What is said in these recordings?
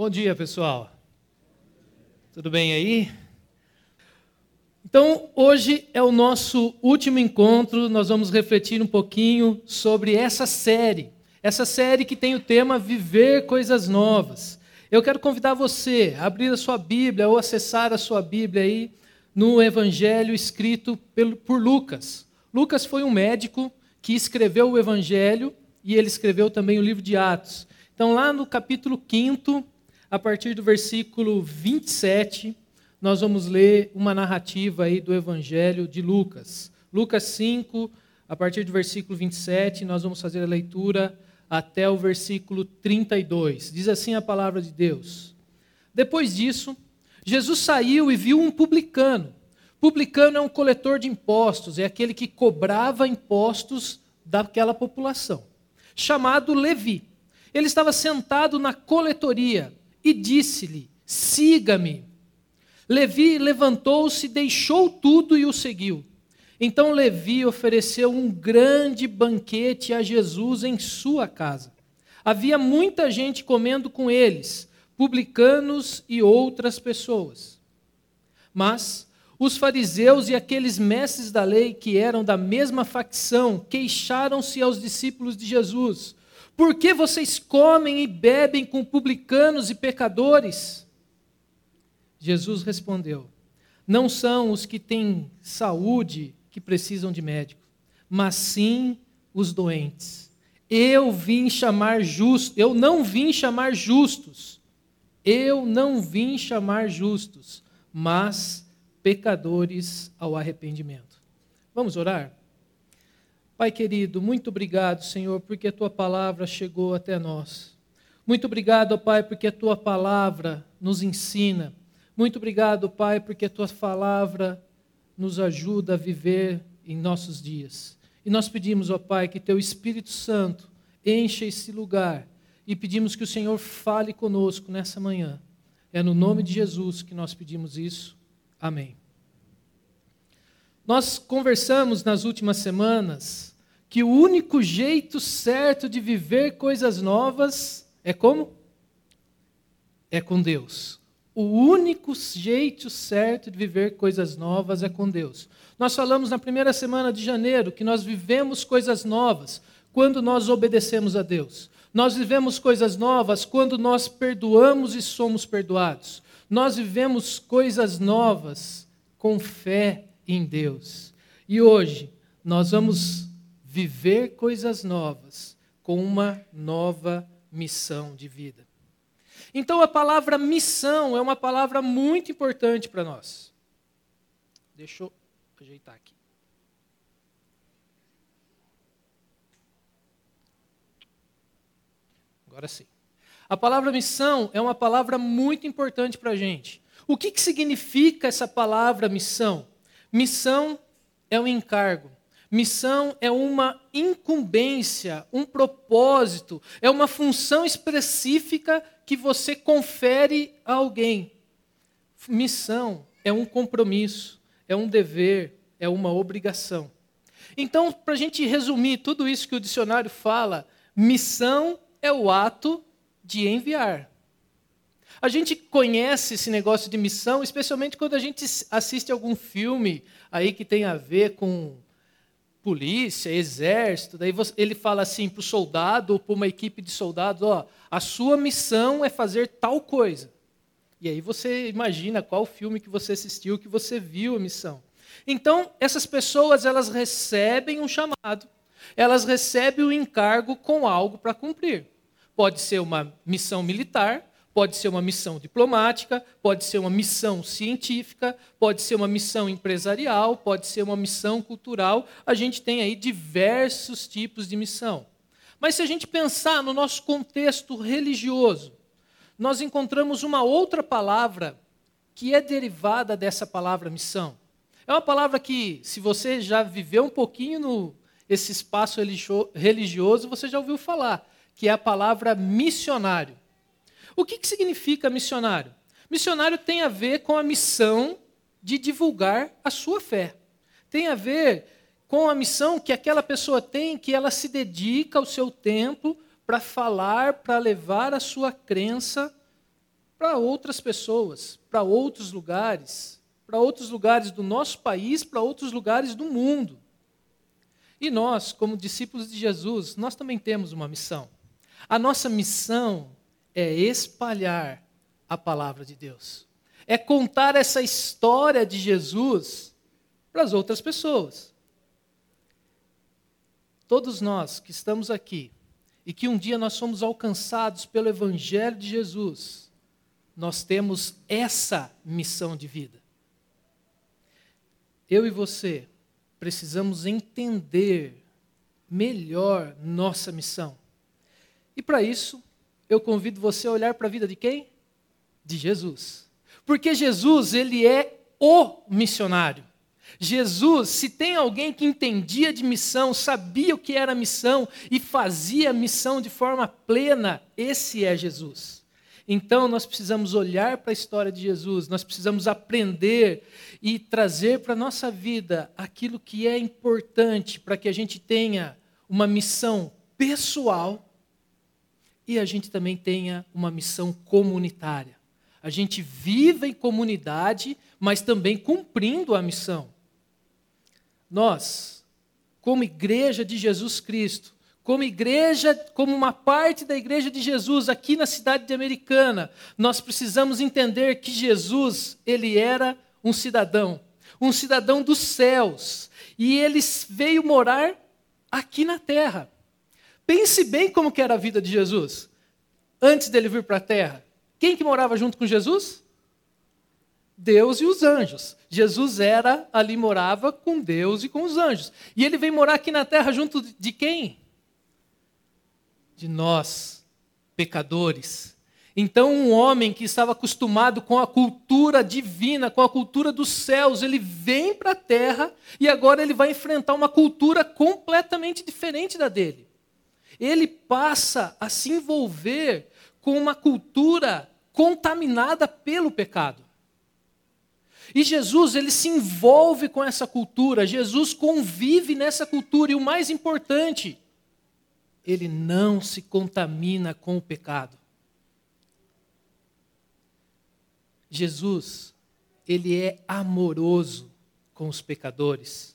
Bom dia, pessoal. Tudo bem aí? Então, hoje é o nosso último encontro, nós vamos refletir um pouquinho sobre essa série. Essa série que tem o tema Viver Coisas Novas. Eu quero convidar você a abrir a sua Bíblia ou acessar a sua Bíblia aí no Evangelho escrito por Lucas. Lucas foi um médico que escreveu o Evangelho e ele escreveu também o livro de Atos. Então, lá no capítulo 5, a partir do versículo 27, nós vamos ler uma narrativa aí do Evangelho de Lucas. Lucas 5, a partir do versículo 27, nós vamos fazer a leitura até o versículo 32. Diz assim a palavra de Deus. Depois disso, Jesus saiu e viu um publicano. Publicano é um coletor de impostos, é aquele que cobrava impostos daquela população, chamado Levi. Ele estava sentado na coletoria e disse-lhe: Siga-me. Levi levantou-se, deixou tudo e o seguiu. Então Levi ofereceu um grande banquete a Jesus em sua casa. Havia muita gente comendo com eles, publicanos e outras pessoas. Mas os fariseus e aqueles mestres da lei que eram da mesma facção queixaram-se aos discípulos de Jesus: Por que vocês comem e bebem com publicanos e pecadores? Jesus respondeu: Não são os que têm saúde que precisam de médico, mas sim os doentes. Eu vim chamar justos, eu não vim chamar justos. Eu não vim chamar justos, mas pecadores ao arrependimento. Vamos orar? Pai querido, muito obrigado, Senhor, porque a tua palavra chegou até nós. Muito obrigado, Pai, porque a tua palavra nos ensina. Muito obrigado, Pai, porque a tua palavra nos ajuda a viver em nossos dias. E nós pedimos, ó Pai, que teu Espírito Santo encha esse lugar e pedimos que o Senhor fale conosco nessa manhã. É no nome de Jesus que nós pedimos isso. Amém. Nós conversamos nas últimas semanas que o único jeito certo de viver coisas novas é como? É com Deus. O único jeito certo de viver coisas novas é com Deus. Nós falamos na primeira semana de janeiro que nós vivemos coisas novas quando nós obedecemos a Deus. Nós vivemos coisas novas quando nós perdoamos e somos perdoados. Nós vivemos coisas novas com fé em Deus. E hoje nós vamos viver coisas novas com uma nova missão de vida. Então a palavra missão é uma palavra muito importante para nós. Deixa eu ajeitar aqui. Agora sim. A palavra missão é uma palavra muito importante para a gente. O que, que significa essa palavra missão? Missão é um encargo. Missão é uma incumbência, um propósito, é uma função específica que você confere a alguém. Missão é um compromisso, é um dever, é uma obrigação. Então, para a gente resumir tudo isso que o dicionário fala, missão é o ato de enviar. A gente conhece esse negócio de missão, especialmente quando a gente assiste algum filme aí que tem a ver com polícia, exército, daí ele fala assim para o soldado ou para uma equipe de soldados, ó, a sua missão é fazer tal coisa. E aí você imagina qual filme que você assistiu, que você viu a missão. Então, essas pessoas, elas recebem um chamado, elas recebem o um encargo com algo para cumprir. Pode ser uma missão militar, Pode ser uma missão diplomática, pode ser uma missão científica, pode ser uma missão empresarial, pode ser uma missão cultural. A gente tem aí diversos tipos de missão. Mas se a gente pensar no nosso contexto religioso, nós encontramos uma outra palavra que é derivada dessa palavra missão. É uma palavra que, se você já viveu um pouquinho no esse espaço religioso, você já ouviu falar, que é a palavra missionário. O que, que significa missionário? Missionário tem a ver com a missão de divulgar a sua fé. Tem a ver com a missão que aquela pessoa tem, que ela se dedica ao seu tempo para falar, para levar a sua crença para outras pessoas, para outros lugares, para outros lugares do nosso país, para outros lugares do mundo. E nós, como discípulos de Jesus, nós também temos uma missão. A nossa missão é espalhar a palavra de Deus. É contar essa história de Jesus para as outras pessoas. Todos nós que estamos aqui e que um dia nós somos alcançados pelo Evangelho de Jesus, nós temos essa missão de vida. Eu e você precisamos entender melhor nossa missão. E para isso, eu convido você a olhar para a vida de quem? De Jesus. Porque Jesus, ele é o missionário. Jesus, se tem alguém que entendia de missão, sabia o que era missão e fazia a missão de forma plena, esse é Jesus. Então nós precisamos olhar para a história de Jesus, nós precisamos aprender e trazer para a nossa vida aquilo que é importante para que a gente tenha uma missão pessoal e a gente também tenha uma missão comunitária. A gente vive em comunidade, mas também cumprindo a missão. Nós, como igreja de Jesus Cristo, como igreja, como uma parte da igreja de Jesus aqui na cidade de Americana, nós precisamos entender que Jesus, ele era um cidadão, um cidadão dos céus, e ele veio morar aqui na terra. Pense bem como que era a vida de Jesus antes dele vir para a terra. Quem que morava junto com Jesus? Deus e os anjos. Jesus era ali morava com Deus e com os anjos. E ele vem morar aqui na terra junto de quem? De nós, pecadores. Então, um homem que estava acostumado com a cultura divina, com a cultura dos céus, ele vem para a terra e agora ele vai enfrentar uma cultura completamente diferente da dele ele passa a se envolver com uma cultura contaminada pelo pecado. E Jesus, ele se envolve com essa cultura, Jesus convive nessa cultura, e o mais importante, ele não se contamina com o pecado. Jesus, ele é amoroso com os pecadores.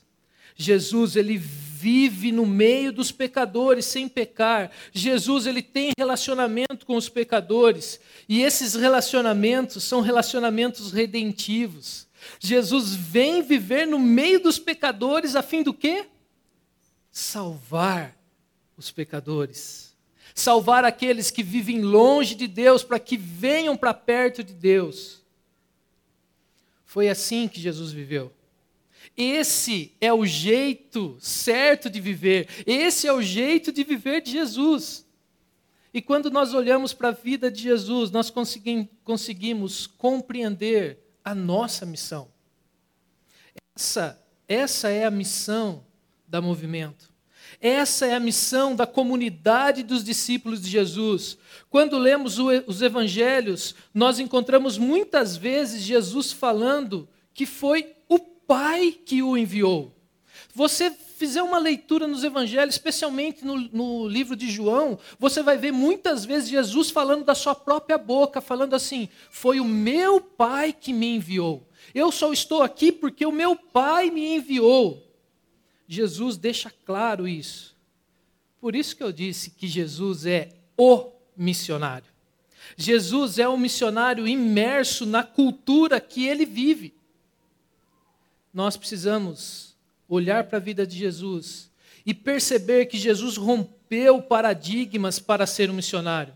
Jesus, ele vive no meio dos pecadores sem pecar. Jesus, ele tem relacionamento com os pecadores. E esses relacionamentos são relacionamentos redentivos. Jesus vem viver no meio dos pecadores a fim do quê? Salvar os pecadores. Salvar aqueles que vivem longe de Deus para que venham para perto de Deus. Foi assim que Jesus viveu. Esse é o jeito certo de viver. Esse é o jeito de viver de Jesus. E quando nós olhamos para a vida de Jesus, nós conseguimos compreender a nossa missão. Essa, essa é a missão da movimento. Essa é a missão da comunidade dos discípulos de Jesus. Quando lemos os evangelhos, nós encontramos muitas vezes Jesus falando que foi Pai que o enviou. Você fizer uma leitura nos evangelhos, especialmente no, no, livro de João, você vai ver muitas vezes Jesus falando da sua própria boca, falando assim: Foi o meu Pai que me enviou. Eu só estou aqui porque o meu Pai me enviou. Jesus deixa claro isso. Por isso que eu disse que Jesus é o missionário. Jesus é um missionário imerso na cultura que ele vive nós precisamos olhar para a vida de Jesus e perceber que Jesus rompeu paradigmas para ser um missionário.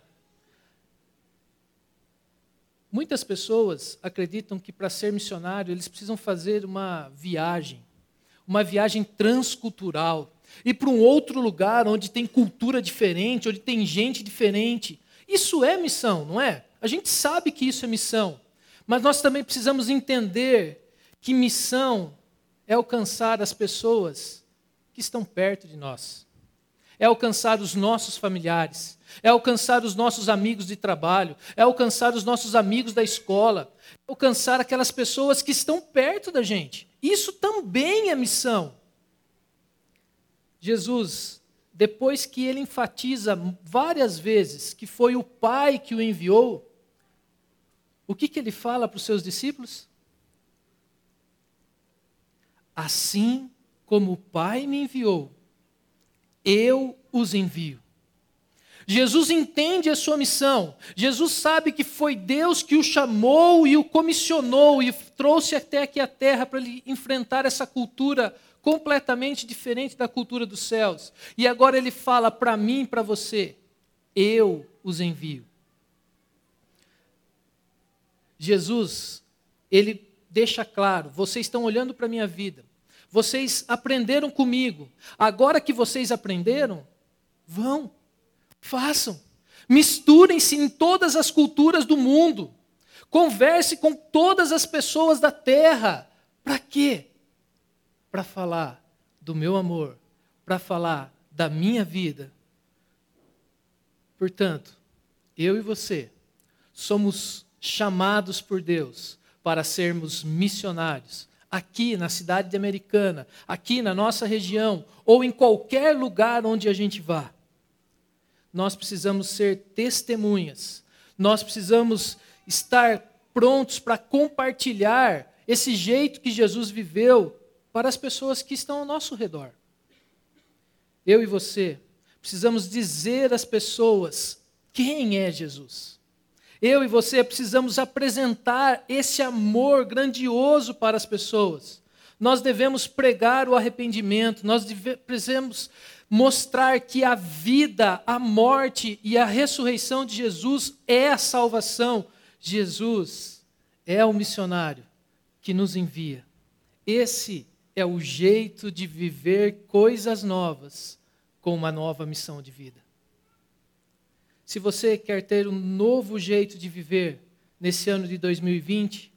Muitas pessoas acreditam que para ser missionário eles precisam fazer uma viagem, uma viagem transcultural, ir para um outro lugar onde tem cultura diferente, onde tem gente diferente. Isso é missão, não é? A gente sabe que isso é missão, mas nós também precisamos entender que missão é alcançar as pessoas que estão perto de nós, é alcançar os nossos familiares, é alcançar os nossos amigos de trabalho, é alcançar os nossos amigos da escola, é alcançar aquelas pessoas que estão perto da gente. Isso também é missão. Jesus, depois que ele enfatiza várias vezes que foi o Pai que o enviou, o que, que ele fala para os seus discípulos? Assim como o Pai me enviou, eu os envio. Jesus entende a sua missão. Jesus sabe que foi Deus que o chamou e o comissionou e trouxe até aqui a terra para ele enfrentar essa cultura completamente diferente da cultura dos céus. E agora ele fala para mim para você: eu os envio. Jesus, ele deixa claro: vocês estão olhando para a minha vida, vocês aprenderam comigo, agora que vocês aprenderam, vão, façam, misturem-se em todas as culturas do mundo, converse com todas as pessoas da terra. Para quê? Para falar do meu amor, para falar da minha vida. Portanto, eu e você somos chamados por Deus para sermos missionários, aqui na cidade de Americana, aqui na nossa região, ou em qualquer lugar onde a gente vá. Nós precisamos ser testemunhas, nós precisamos estar prontos para compartilhar esse jeito que Jesus viveu para as pessoas que estão ao nosso redor. Eu e você precisamos dizer às pessoas quem é Jesus. Eu e você precisamos apresentar esse amor grandioso para as pessoas. Nós devemos pregar o arrependimento, nós precisamos mostrar que a vida, a morte e a ressurreição de Jesus é a salvação. Jesus é o missionário que nos envia. Esse é o jeito de viver coisas novas com uma nova missão de vida. Se você quer ter um novo jeito de viver nesse ano de 2020,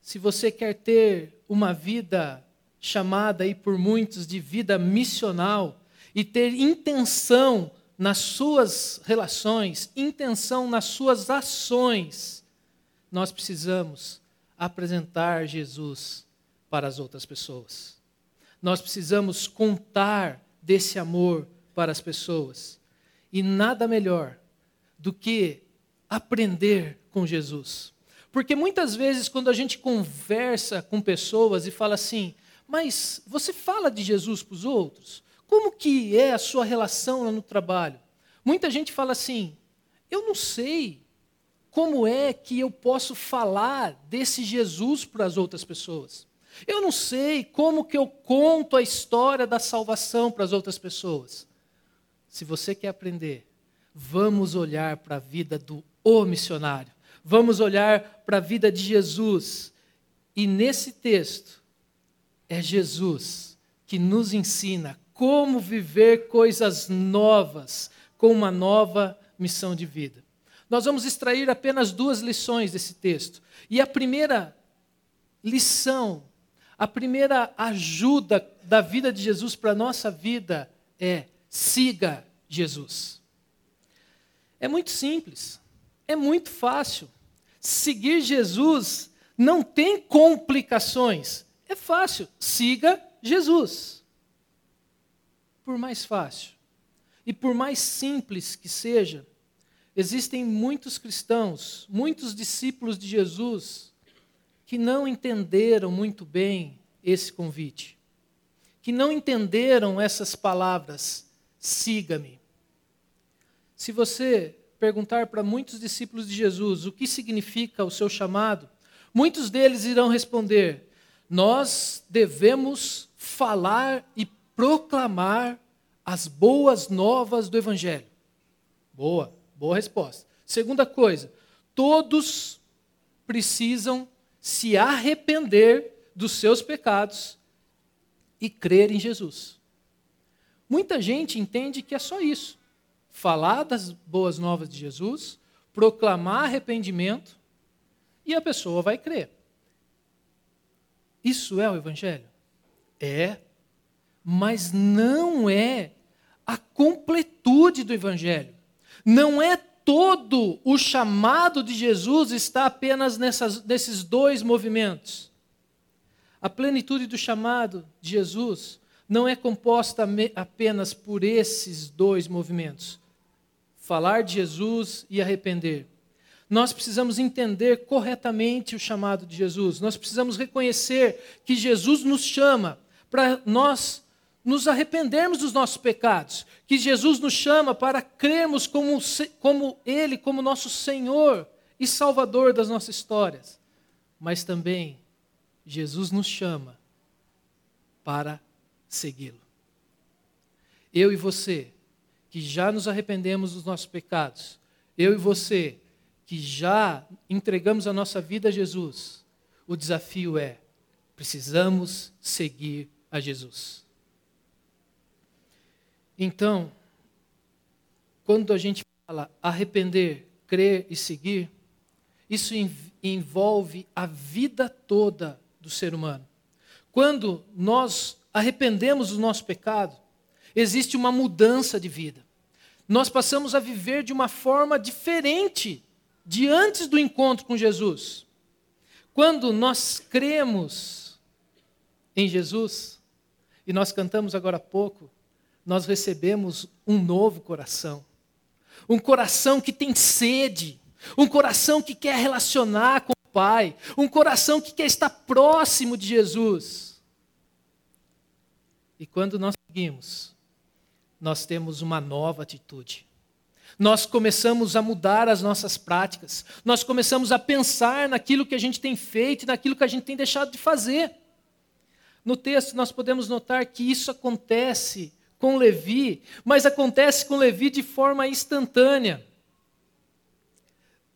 se você quer ter uma vida chamada aí por muitos de vida missional e ter intenção nas suas relações, intenção nas suas ações, nós precisamos apresentar Jesus para as outras pessoas. Nós precisamos contar desse amor para as pessoas. E nada melhor do que aprender com Jesus. Porque muitas vezes, quando a gente conversa com pessoas e fala assim, mas você fala de Jesus para os outros? Como que é a sua relação lá no trabalho? Muita gente fala assim, eu não sei como é que eu posso falar desse Jesus para as outras pessoas. Eu não sei como que eu conto a história da salvação para as outras pessoas. Se você quer aprender, vamos olhar para a vida do o missionário. Vamos olhar para a vida de Jesus. E nesse texto, é Jesus que nos ensina como viver coisas novas com uma nova missão de vida. Nós vamos extrair apenas duas lições desse texto. E a primeira lição, a primeira ajuda da vida de Jesus para a nossa vida é: siga Jesus. É muito simples, é muito fácil. Seguir Jesus não tem complicações. É fácil, siga Jesus. Por mais fácil e por mais simples que seja, existem muitos cristãos, muitos discípulos de Jesus, que não entenderam muito bem esse convite, que não entenderam essas palavras, siga-me. Se você perguntar para muitos discípulos de Jesus o que significa o seu chamado, muitos deles irão responder: Nós devemos falar e proclamar as boas novas do Evangelho. Boa, boa resposta. Segunda coisa, todos precisam se arrepender dos seus pecados e crer em Jesus. Muita gente entende que é só isso falar das boas novas de Jesus, proclamar arrependimento e a pessoa vai crer. Isso é o Evangelho? É, mas não é a completude do Evangelho. Não é todo o chamado de Jesus está apenas nessas, nesses dois movimentos. A plenitude do chamado de Jesus não é composta apenas por esses dois movimentos falar de Jesus e arrepender. nós precisamos entender corretamente o chamado de Jesus. Nós precisamos reconhecer que Jesus nos chama para nós nos arrependermos dos nossos pecados, que Jesus nos chama para crermos como, como Ele, como nosso Senhor e Salvador das nossas histórias. Mas também Jesus nos chama para segui-lo. Eu e você, que já nos arrependemos dos nossos pecados, eu e você, que já entregamos a nossa vida a Jesus, o desafio é: precisamos seguir a Jesus. Então, quando a gente fala arrepender, crer e seguir, isso envolve a vida toda do ser humano. Quando nós arrependemos do nosso pecado, existe uma mudança de vida. Nós passamos a viver de uma forma diferente de antes do encontro com Jesus. Quando nós cremos em Jesus, e nós cantamos agora há pouco, nós recebemos um novo coração. Um coração que tem sede, um coração que quer relacionar com o Pai, um coração que quer estar próximo de Jesus. E quando nós seguimos, nós temos uma nova atitude. Nós começamos a mudar as nossas práticas, nós começamos a pensar naquilo que a gente tem feito e naquilo que a gente tem deixado de fazer. No texto, nós podemos notar que isso acontece com Levi, mas acontece com Levi de forma instantânea.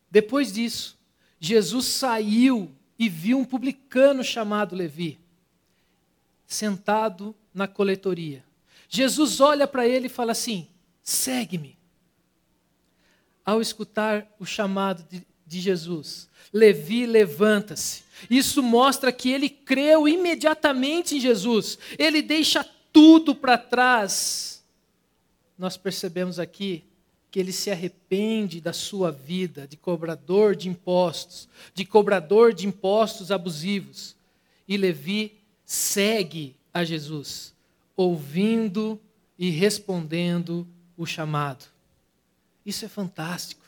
Depois disso, Jesus saiu e viu um publicano chamado Levi, sentado na coletoria. Jesus olha para ele e fala assim: segue-me. Ao escutar o chamado de, de Jesus, Levi levanta-se. Isso mostra que ele creu imediatamente em Jesus. Ele deixa tudo para trás, nós percebemos aqui que ele se arrepende da sua vida de cobrador de impostos, de cobrador de impostos abusivos. E Levi segue a Jesus, ouvindo e respondendo o chamado. Isso é fantástico.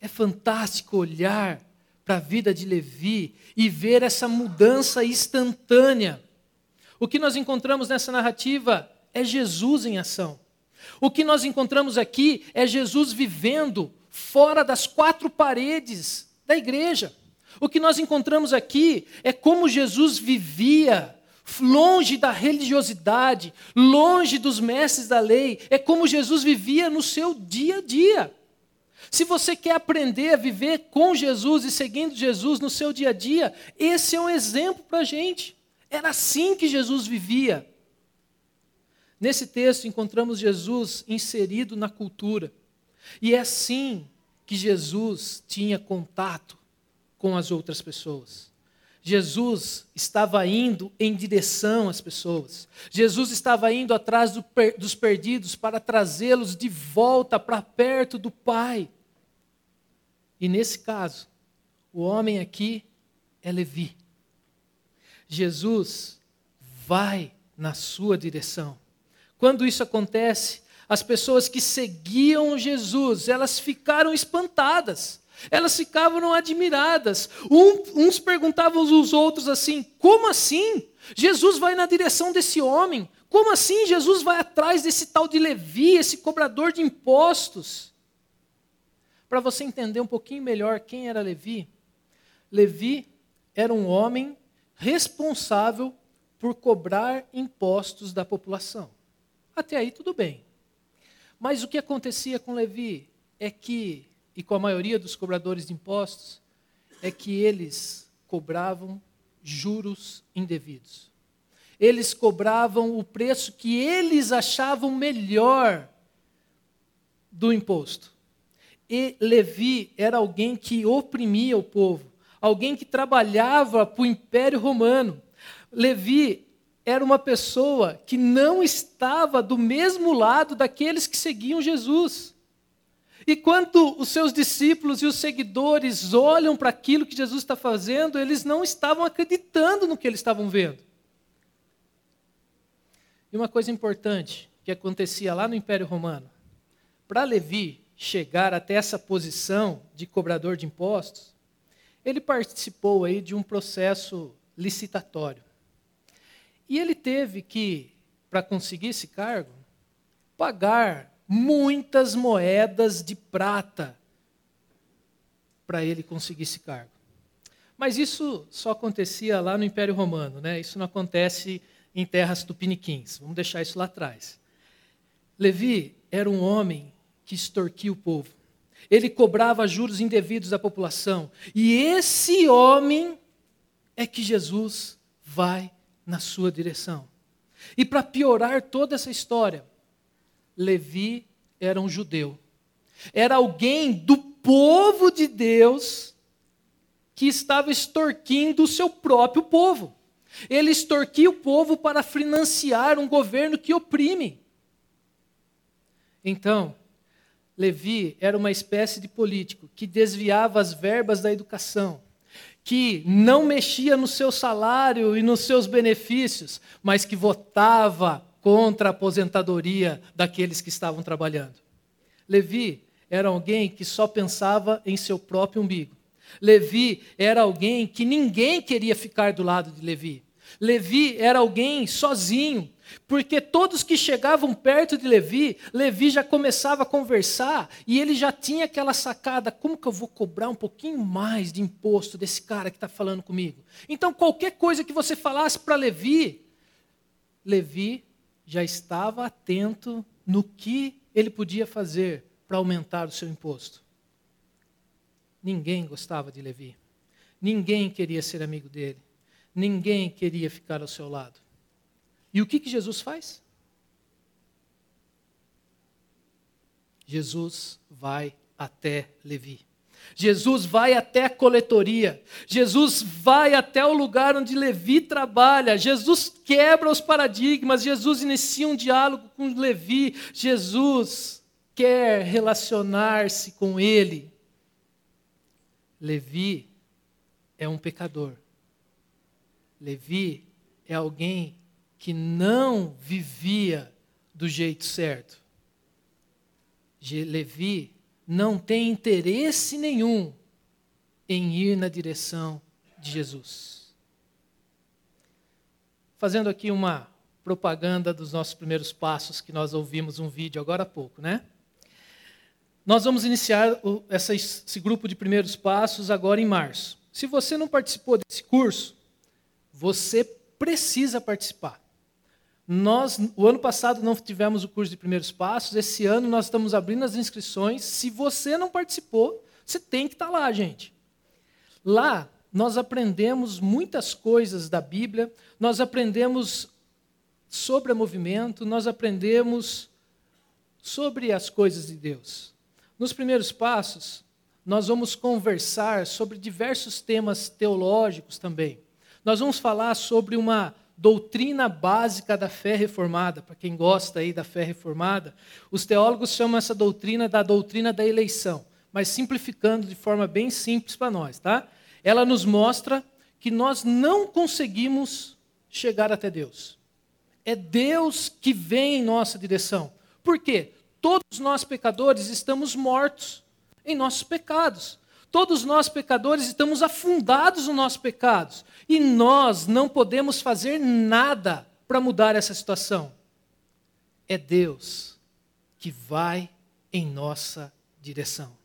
É fantástico olhar para a vida de Levi e ver essa mudança instantânea. O que nós encontramos nessa narrativa é Jesus em ação. O que nós encontramos aqui é Jesus vivendo fora das quatro paredes da igreja. O que nós encontramos aqui é como Jesus vivia longe da religiosidade, longe dos mestres da lei, é como Jesus vivia no seu dia a dia. Se você quer aprender a viver com Jesus e seguindo Jesus no seu dia a dia, esse é um exemplo para a gente. Era assim que Jesus vivia. Nesse texto encontramos Jesus inserido na cultura. E é assim que Jesus tinha contato com as outras pessoas. Jesus estava indo em direção às pessoas. Jesus estava indo atrás do per dos perdidos para trazê-los de volta para perto do Pai. E nesse caso, o homem aqui é Levi. Jesus vai na sua direção. Quando isso acontece, as pessoas que seguiam Jesus, elas ficaram espantadas. Elas ficavam admiradas. Um, uns perguntavam aos outros assim: como assim? Jesus vai na direção desse homem? Como assim Jesus vai atrás desse tal de Levi, esse cobrador de impostos? Para você entender um pouquinho melhor quem era Levi, Levi era um homem responsável por cobrar impostos da população. Até aí tudo bem. Mas o que acontecia com Levi é que, e com a maioria dos cobradores de impostos, é que eles cobravam juros indevidos. Eles cobravam o preço que eles achavam melhor do imposto. E Levi era alguém que oprimia o povo alguém que trabalhava para o Império Romano. Levi era uma pessoa que não estava do mesmo lado daqueles que seguiam Jesus. E quando os seus discípulos e os seguidores olham para aquilo que Jesus está fazendo, eles não estavam acreditando no que eles estavam vendo. E uma coisa importante que acontecia lá no Império Romano: para Levi, chegar até essa posição de cobrador de impostos, ele participou aí de um processo licitatório. E ele teve que, para conseguir esse cargo, pagar muitas moedas de prata para ele conseguir esse cargo. Mas isso só acontecia lá no Império Romano, né? Isso não acontece em terras tupiniquins. Vamos deixar isso lá atrás. Levi era um homem que extorquia o povo. Ele cobrava juros indevidos da população. E esse homem é que Jesus vai na sua direção. E para piorar toda essa história, Levi era um judeu. Era alguém do povo de Deus que estava extorquindo o seu próprio povo. Ele extorquia o povo para financiar um governo que oprime. Então, Levi era uma espécie de político que desviava as verbas da educação, que não mexia no seu salário e nos seus benefícios, mas que votava contra a aposentadoria daqueles que estavam trabalhando. Levi era alguém que só pensava em seu próprio umbigo. Levi era alguém que ninguém queria ficar do lado de Levi. Levi era alguém sozinho, porque todos que chegavam perto de Levi, Levi já começava a conversar e ele já tinha aquela sacada: como que eu vou cobrar um pouquinho mais de imposto desse cara que está falando comigo? Então, qualquer coisa que você falasse para Levi, Levi já estava atento no que ele podia fazer para aumentar o seu imposto. Ninguém gostava de Levi. Ninguém queria ser amigo dele. Ninguém queria ficar ao seu lado. E o que, que Jesus faz? Jesus vai até Levi. Jesus vai até a coletoria. Jesus vai até o lugar onde Levi trabalha. Jesus quebra os paradigmas. Jesus inicia um diálogo com Levi. Jesus quer relacionar-se com ele. Levi é um pecador. Levi é alguém que não vivia do jeito certo. Levi não tem interesse nenhum em ir na direção de Jesus. Fazendo aqui uma propaganda dos nossos primeiros passos, que nós ouvimos um vídeo agora há pouco, né? Nós vamos iniciar esse grupo de primeiros passos agora em março. Se você não participou desse curso, você precisa participar. Nós, o ano passado, não tivemos o curso de primeiros passos. Esse ano nós estamos abrindo as inscrições. Se você não participou, você tem que estar lá, gente. Lá nós aprendemos muitas coisas da Bíblia, nós aprendemos sobre o movimento, nós aprendemos sobre as coisas de Deus. Nos primeiros passos, nós vamos conversar sobre diversos temas teológicos também. Nós vamos falar sobre uma doutrina básica da fé reformada. Para quem gosta aí da fé reformada, os teólogos chamam essa doutrina da doutrina da eleição, mas simplificando de forma bem simples para nós, tá? Ela nos mostra que nós não conseguimos chegar até Deus. É Deus que vem em nossa direção. Por quê? Todos nós pecadores estamos mortos em nossos pecados. Todos nós pecadores estamos afundados nos nossos pecados. E nós não podemos fazer nada para mudar essa situação. É Deus que vai em nossa direção.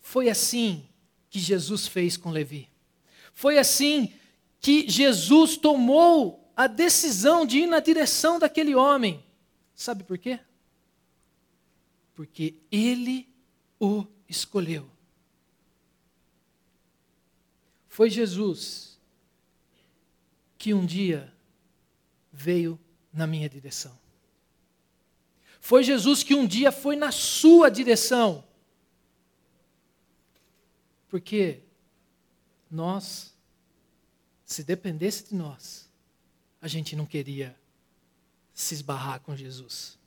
Foi assim que Jesus fez com Levi. Foi assim que Jesus tomou a decisão de ir na direção daquele homem. Sabe por quê? Porque ele o escolheu. Foi Jesus que um dia veio na minha direção. Foi Jesus que um dia foi na sua direção. Porque nós, se dependesse de nós, a gente não queria se esbarrar com Jesus.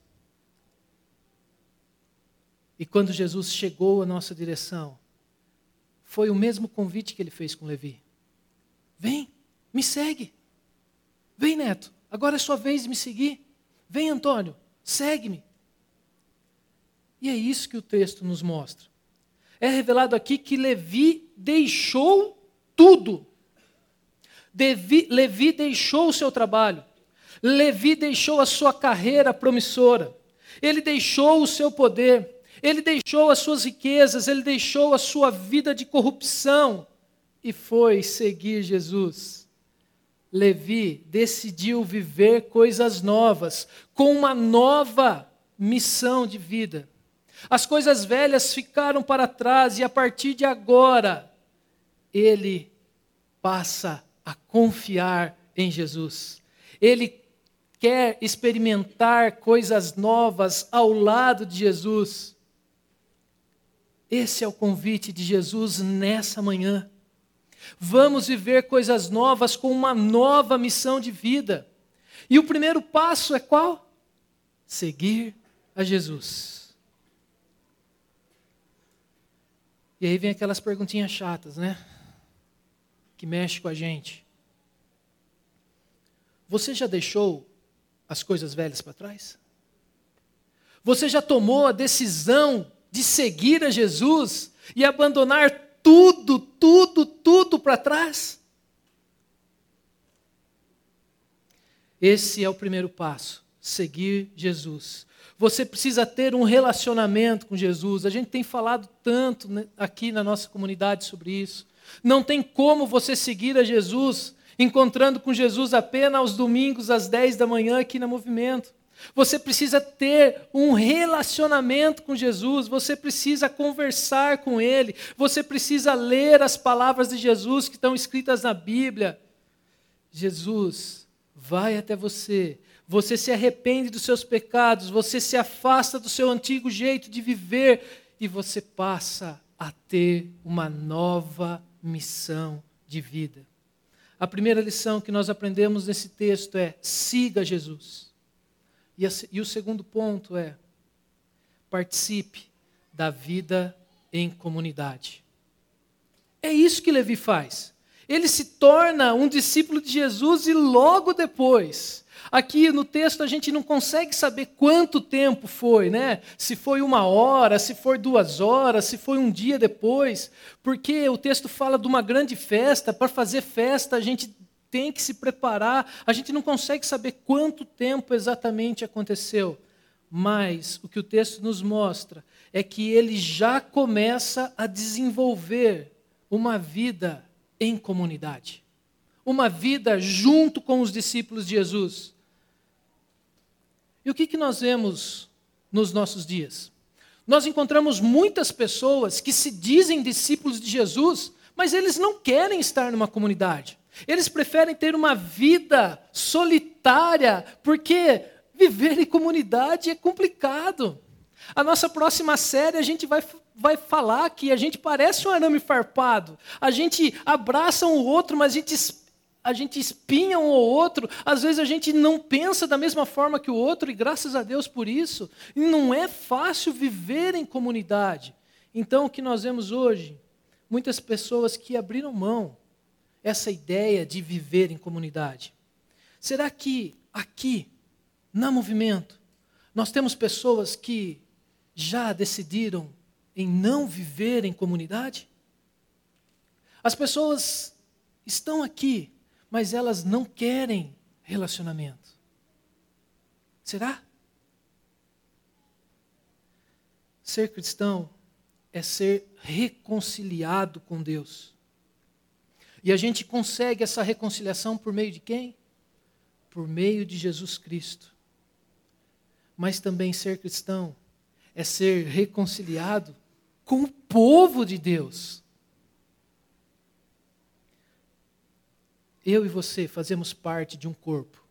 E quando Jesus chegou à nossa direção, foi o mesmo convite que ele fez com Levi: Vem, me segue. Vem, Neto, agora é sua vez de me seguir. Vem, Antônio, segue-me. E é isso que o texto nos mostra. É revelado aqui que Levi deixou tudo. Devi, Levi deixou o seu trabalho. Levi deixou a sua carreira promissora. Ele deixou o seu poder. Ele deixou as suas riquezas. Ele deixou a sua vida de corrupção e foi seguir Jesus. Levi decidiu viver coisas novas, com uma nova missão de vida. As coisas velhas ficaram para trás e a partir de agora, ele passa a confiar em Jesus. Ele quer experimentar coisas novas ao lado de Jesus. Esse é o convite de Jesus nessa manhã. Vamos viver coisas novas com uma nova missão de vida. E o primeiro passo é qual? Seguir a Jesus. E aí vem aquelas perguntinhas chatas, né? Que mexe com a gente. Você já deixou as coisas velhas para trás? Você já tomou a decisão de seguir a Jesus e abandonar tudo, tudo, tudo para trás? Esse é o primeiro passo, seguir Jesus. Você precisa ter um relacionamento com Jesus. A gente tem falado tanto né, aqui na nossa comunidade sobre isso. Não tem como você seguir a Jesus encontrando com Jesus apenas aos domingos às 10 da manhã aqui no movimento. Você precisa ter um relacionamento com Jesus, você precisa conversar com Ele, você precisa ler as palavras de Jesus que estão escritas na Bíblia. Jesus vai até você, você se arrepende dos seus pecados, você se afasta do seu antigo jeito de viver e você passa a ter uma nova missão de vida. A primeira lição que nós aprendemos nesse texto é: siga Jesus. E, a, e o segundo ponto é: participe da vida em comunidade. É isso que Levi faz. Ele se torna um discípulo de Jesus e logo depois Aqui no texto a gente não consegue saber quanto tempo foi, né? Se foi uma hora, se foi duas horas, se foi um dia depois, porque o texto fala de uma grande festa. Para fazer festa a gente tem que se preparar. A gente não consegue saber quanto tempo exatamente aconteceu. Mas o que o texto nos mostra é que ele já começa a desenvolver uma vida em comunidade, uma vida junto com os discípulos de Jesus. E o que, que nós vemos nos nossos dias? Nós encontramos muitas pessoas que se dizem discípulos de Jesus, mas eles não querem estar numa comunidade. Eles preferem ter uma vida solitária, porque viver em comunidade é complicado. A nossa próxima série a gente vai, vai falar que a gente parece um arame farpado. A gente abraça um outro, mas a gente a gente espinha um ou outro, às vezes a gente não pensa da mesma forma que o outro, e graças a Deus por isso. Não é fácil viver em comunidade. Então, o que nós vemos hoje? Muitas pessoas que abriram mão essa ideia de viver em comunidade. Será que aqui, na movimento, nós temos pessoas que já decidiram em não viver em comunidade? As pessoas estão aqui mas elas não querem relacionamento. Será? Ser cristão é ser reconciliado com Deus. E a gente consegue essa reconciliação por meio de quem? Por meio de Jesus Cristo. Mas também ser cristão é ser reconciliado com o povo de Deus. eu e você fazemos parte de um corpo.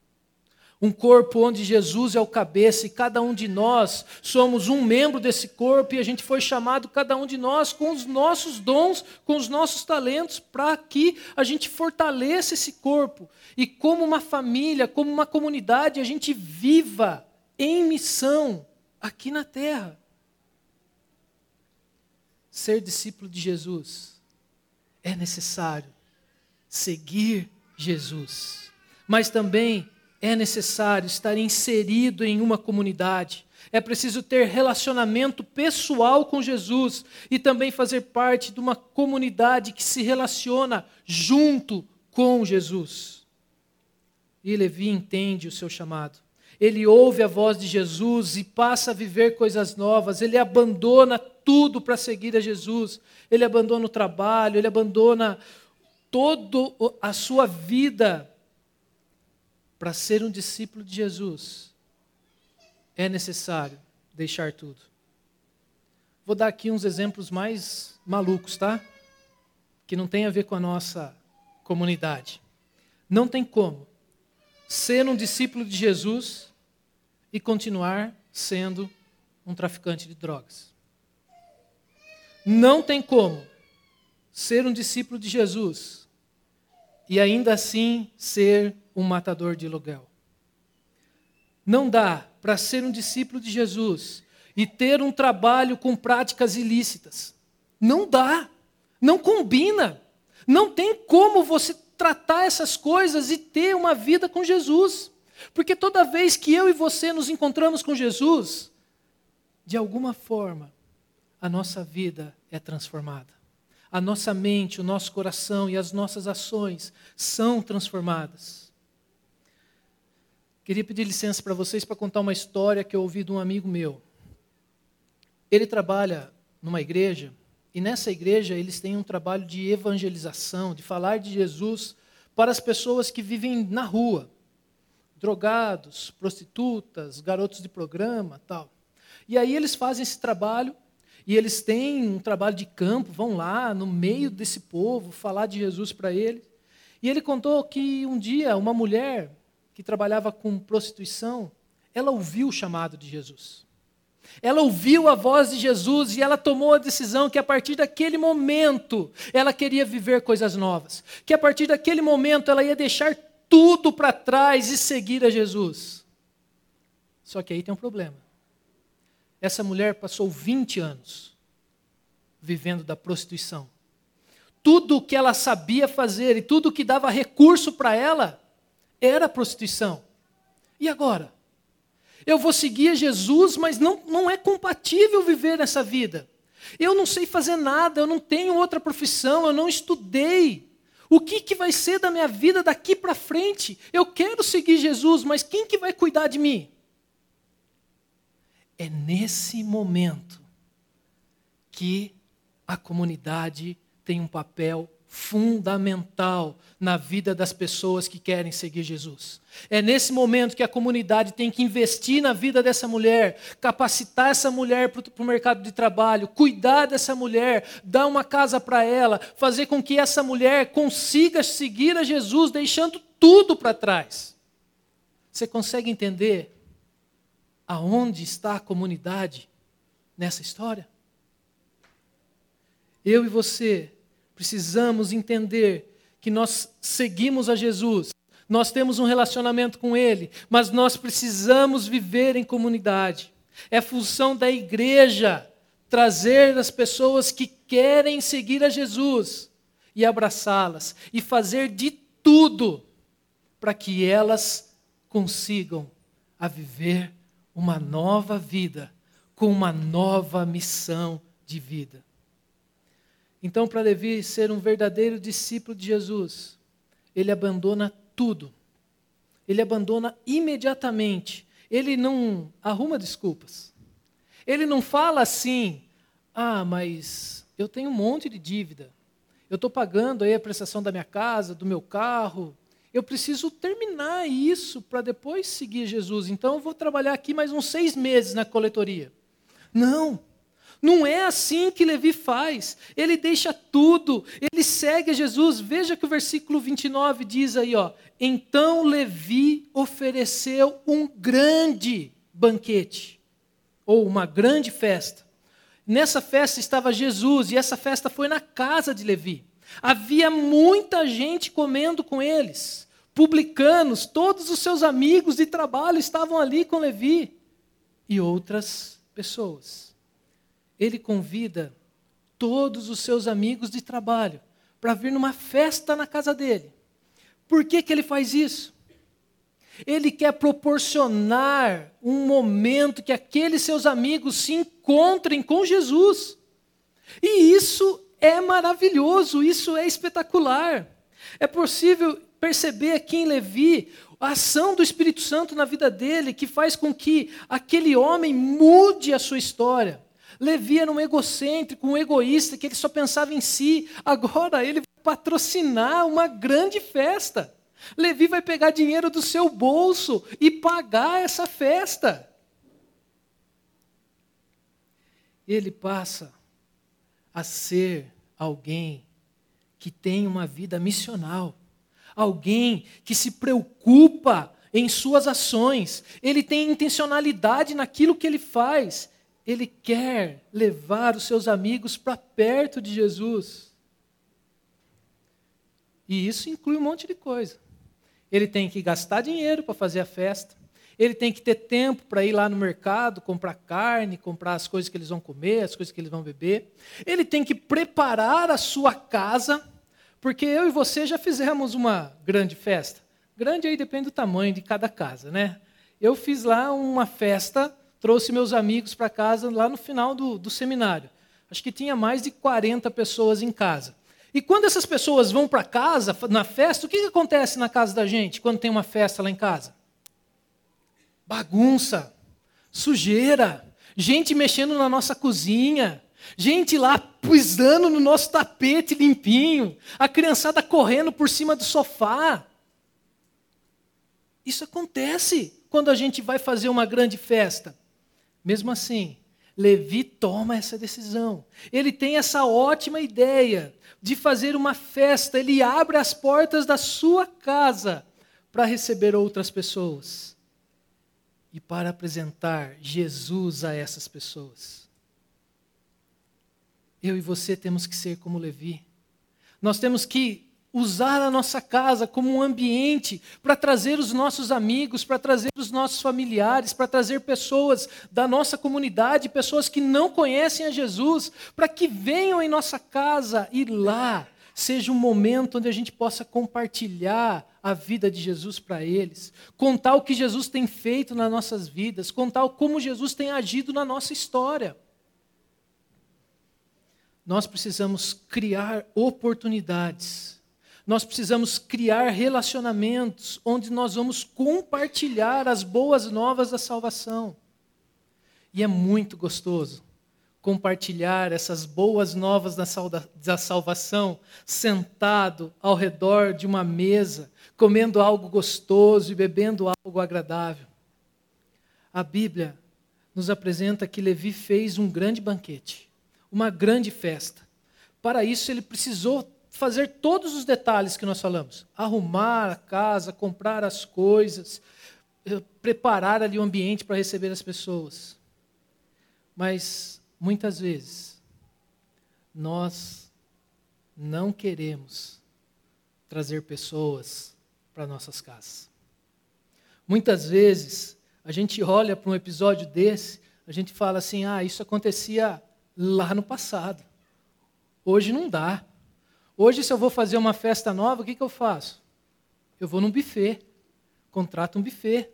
Um corpo onde Jesus é o cabeça e cada um de nós somos um membro desse corpo e a gente foi chamado, cada um de nós, com os nossos dons, com os nossos talentos, para que a gente fortaleça esse corpo e, como uma família, como uma comunidade, a gente viva em missão aqui na terra. Ser discípulo de Jesus é necessário seguir Jesus. Mas também é necessário estar inserido em uma comunidade. É preciso ter relacionamento pessoal com Jesus e também fazer parte de uma comunidade que se relaciona junto com Jesus. E Levi entende o seu chamado. Ele ouve a voz de Jesus e passa a viver coisas novas. Ele abandona tudo para seguir a Jesus. Ele abandona o trabalho, ele abandona toda a sua vida para ser um discípulo de Jesus. É necessário deixar tudo. Vou dar aqui uns exemplos mais malucos, tá? Que não tem a ver com a nossa comunidade. Não tem como ser um discípulo de Jesus e continuar sendo um traficante de drogas. Não tem como ser um discípulo de Jesus e ainda assim ser um matador de aluguel. Não dá para ser um discípulo de Jesus e ter um trabalho com práticas ilícitas. Não dá. Não combina. Não tem como você tratar essas coisas e ter uma vida com Jesus. Porque toda vez que eu e você nos encontramos com Jesus, de alguma forma, a nossa vida é transformada. A nossa mente, o nosso coração e as nossas ações são transformadas. Queria pedir licença para vocês para contar uma história que eu ouvi de um amigo meu. Ele trabalha numa igreja e nessa igreja eles têm um trabalho de evangelização, de falar de Jesus para as pessoas que vivem na rua, drogados, prostitutas, garotos de programa, tal. E aí eles fazem esse trabalho e eles têm um trabalho de campo, vão lá no meio desse povo falar de Jesus para eles. E ele contou que um dia uma mulher que trabalhava com prostituição, ela ouviu o chamado de Jesus. Ela ouviu a voz de Jesus e ela tomou a decisão que a partir daquele momento ela queria viver coisas novas. Que a partir daquele momento ela ia deixar tudo para trás e seguir a Jesus. Só que aí tem um problema. Essa mulher passou 20 anos vivendo da prostituição. Tudo o que ela sabia fazer e tudo o que dava recurso para ela era prostituição. E agora? Eu vou seguir Jesus, mas não, não é compatível viver nessa vida. Eu não sei fazer nada, eu não tenho outra profissão, eu não estudei. O que, que vai ser da minha vida daqui para frente? Eu quero seguir Jesus, mas quem que vai cuidar de mim? É nesse momento que a comunidade tem um papel fundamental na vida das pessoas que querem seguir Jesus. É nesse momento que a comunidade tem que investir na vida dessa mulher, capacitar essa mulher para o mercado de trabalho, cuidar dessa mulher, dar uma casa para ela, fazer com que essa mulher consiga seguir a Jesus, deixando tudo para trás. Você consegue entender aonde está a comunidade nessa história? Eu e você precisamos entender que nós seguimos a Jesus, nós temos um relacionamento com Ele, mas nós precisamos viver em comunidade. É função da igreja trazer as pessoas que querem seguir a Jesus e abraçá-las e fazer de tudo para que elas consigam a viver uma nova vida com uma nova missão de vida. Então, para Levi ser um verdadeiro discípulo de Jesus, ele abandona tudo. Ele abandona imediatamente. Ele não arruma desculpas. Ele não fala assim: ah, mas eu tenho um monte de dívida. Eu estou pagando aí a prestação da minha casa, do meu carro. Eu preciso terminar isso para depois seguir Jesus. Então eu vou trabalhar aqui mais uns seis meses na coletoria. Não. Não é assim que Levi faz. Ele deixa tudo, ele segue Jesus. Veja que o versículo 29 diz aí, ó: "Então Levi ofereceu um grande banquete ou uma grande festa. Nessa festa estava Jesus e essa festa foi na casa de Levi. Havia muita gente comendo com eles. Publicanos, todos os seus amigos de trabalho estavam ali com Levi e outras pessoas ele convida todos os seus amigos de trabalho para vir numa festa na casa dele. Por que, que ele faz isso? Ele quer proporcionar um momento que aqueles seus amigos se encontrem com Jesus. E isso é maravilhoso, isso é espetacular. É possível perceber aqui em Levi a ação do Espírito Santo na vida dele, que faz com que aquele homem mude a sua história. Levi era um egocêntrico, um egoísta, que ele só pensava em si. Agora ele vai patrocinar uma grande festa. Levi vai pegar dinheiro do seu bolso e pagar essa festa. Ele passa a ser alguém que tem uma vida missional, alguém que se preocupa em suas ações, ele tem intencionalidade naquilo que ele faz, ele quer levar os seus amigos para perto de Jesus. E isso inclui um monte de coisa. Ele tem que gastar dinheiro para fazer a festa. Ele tem que ter tempo para ir lá no mercado, comprar carne, comprar as coisas que eles vão comer, as coisas que eles vão beber. Ele tem que preparar a sua casa, porque eu e você já fizemos uma grande festa. Grande aí depende do tamanho de cada casa, né? Eu fiz lá uma festa, trouxe meus amigos para casa lá no final do, do seminário. Acho que tinha mais de 40 pessoas em casa. E quando essas pessoas vão para casa, na festa, o que, que acontece na casa da gente quando tem uma festa lá em casa? Bagunça, sujeira, gente mexendo na nossa cozinha, gente lá pisando no nosso tapete limpinho, a criançada correndo por cima do sofá. Isso acontece quando a gente vai fazer uma grande festa. Mesmo assim, Levi toma essa decisão. Ele tem essa ótima ideia de fazer uma festa, ele abre as portas da sua casa para receber outras pessoas e para apresentar Jesus a essas pessoas. Eu e você temos que ser como Levi. Nós temos que usar a nossa casa como um ambiente para trazer os nossos amigos, para trazer os nossos familiares, para trazer pessoas da nossa comunidade, pessoas que não conhecem a Jesus, para que venham em nossa casa e lá seja um momento onde a gente possa compartilhar a vida de Jesus para eles, contar o que Jesus tem feito nas nossas vidas, contar como Jesus tem agido na nossa história. Nós precisamos criar oportunidades nós precisamos criar relacionamentos onde nós vamos compartilhar as boas novas da salvação. E é muito gostoso compartilhar essas boas novas da salvação sentado ao redor de uma mesa, comendo algo gostoso e bebendo algo agradável. A Bíblia nos apresenta que Levi fez um grande banquete, uma grande festa. Para isso, ele precisou fazer todos os detalhes que nós falamos: arrumar a casa, comprar as coisas, eh, preparar ali o ambiente para receber as pessoas. Mas muitas vezes nós não queremos trazer pessoas para nossas casas. Muitas vezes a gente olha para um episódio desse, a gente fala assim: ah, isso acontecia lá no passado. Hoje não dá. Hoje, se eu vou fazer uma festa nova, o que, que eu faço? Eu vou num buffet, contrato um buffet.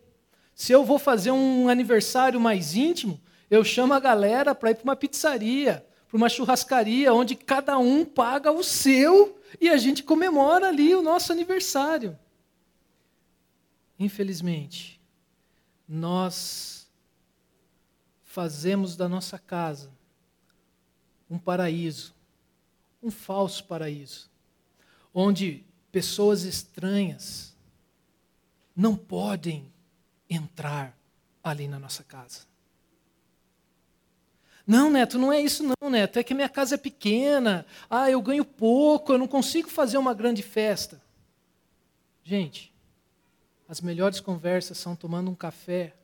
Se eu vou fazer um aniversário mais íntimo, eu chamo a galera para ir para uma pizzaria, para uma churrascaria, onde cada um paga o seu e a gente comemora ali o nosso aniversário. Infelizmente, nós fazemos da nossa casa um paraíso um falso paraíso, onde pessoas estranhas não podem entrar ali na nossa casa. Não, Neto, não é isso não, Neto. É que minha casa é pequena. Ah, eu ganho pouco, eu não consigo fazer uma grande festa. Gente, as melhores conversas são tomando um café.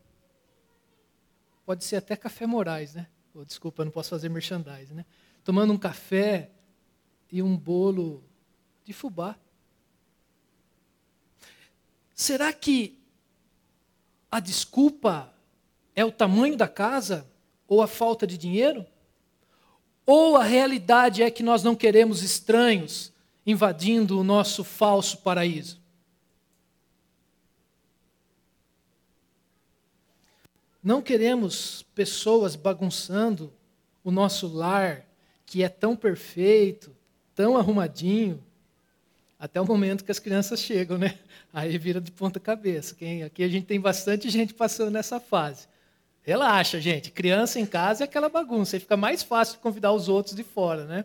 Pode ser até café Moraes, né? Oh, desculpa, eu não posso fazer merchandising, né? Tomando um café e um bolo de fubá. Será que a desculpa é o tamanho da casa ou a falta de dinheiro? Ou a realidade é que nós não queremos estranhos invadindo o nosso falso paraíso? Não queremos pessoas bagunçando o nosso lar, que é tão perfeito, tão arrumadinho, até o momento que as crianças chegam, né? Aí vira de ponta cabeça. Quem, aqui a gente tem bastante gente passando nessa fase. Relaxa, gente. Criança em casa é aquela bagunça. Aí fica mais fácil convidar os outros de fora, né?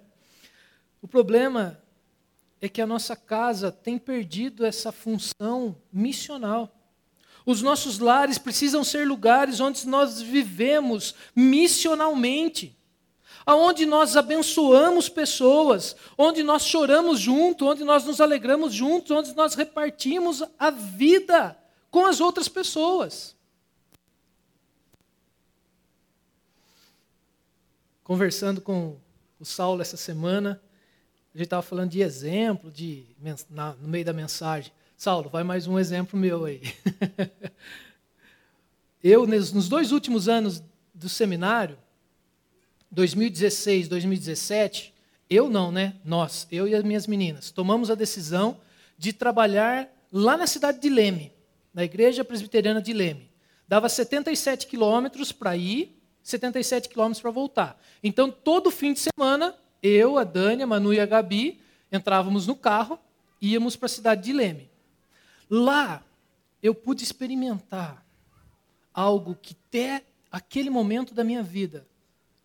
O problema é que a nossa casa tem perdido essa função missional. Os nossos lares precisam ser lugares onde nós vivemos missionalmente, aonde nós abençoamos pessoas, onde nós choramos junto, onde nós nos alegramos juntos, onde nós repartimos a vida com as outras pessoas. Conversando com o Saulo essa semana, a gente estava falando de exemplo, de, na, no meio da mensagem. Saulo, vai mais um exemplo meu aí. eu, nos dois últimos anos do seminário, 2016, 2017, eu não, né? Nós, eu e as minhas meninas, tomamos a decisão de trabalhar lá na cidade de Leme, na igreja presbiteriana de Leme. Dava 77 quilômetros para ir, 77 quilômetros para voltar. Então, todo fim de semana, eu, a Dani, a Manu e a Gabi entrávamos no carro, íamos para a cidade de Leme. Lá eu pude experimentar algo que até aquele momento da minha vida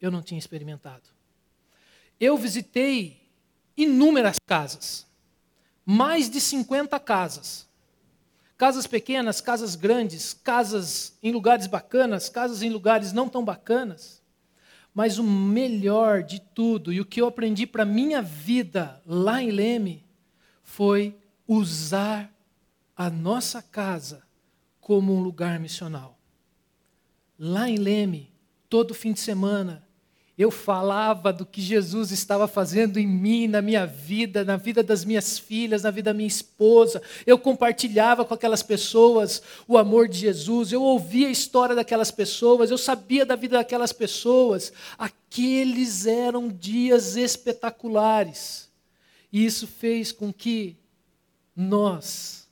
eu não tinha experimentado. Eu visitei inúmeras casas, mais de 50 casas. Casas pequenas, casas grandes, casas em lugares bacanas, casas em lugares não tão bacanas. Mas o melhor de tudo e o que eu aprendi para minha vida lá em Leme foi usar a nossa casa como um lugar missional. Lá em Leme, todo fim de semana, eu falava do que Jesus estava fazendo em mim, na minha vida, na vida das minhas filhas, na vida da minha esposa. Eu compartilhava com aquelas pessoas o amor de Jesus, eu ouvia a história daquelas pessoas, eu sabia da vida daquelas pessoas. Aqueles eram dias espetaculares. E isso fez com que nós,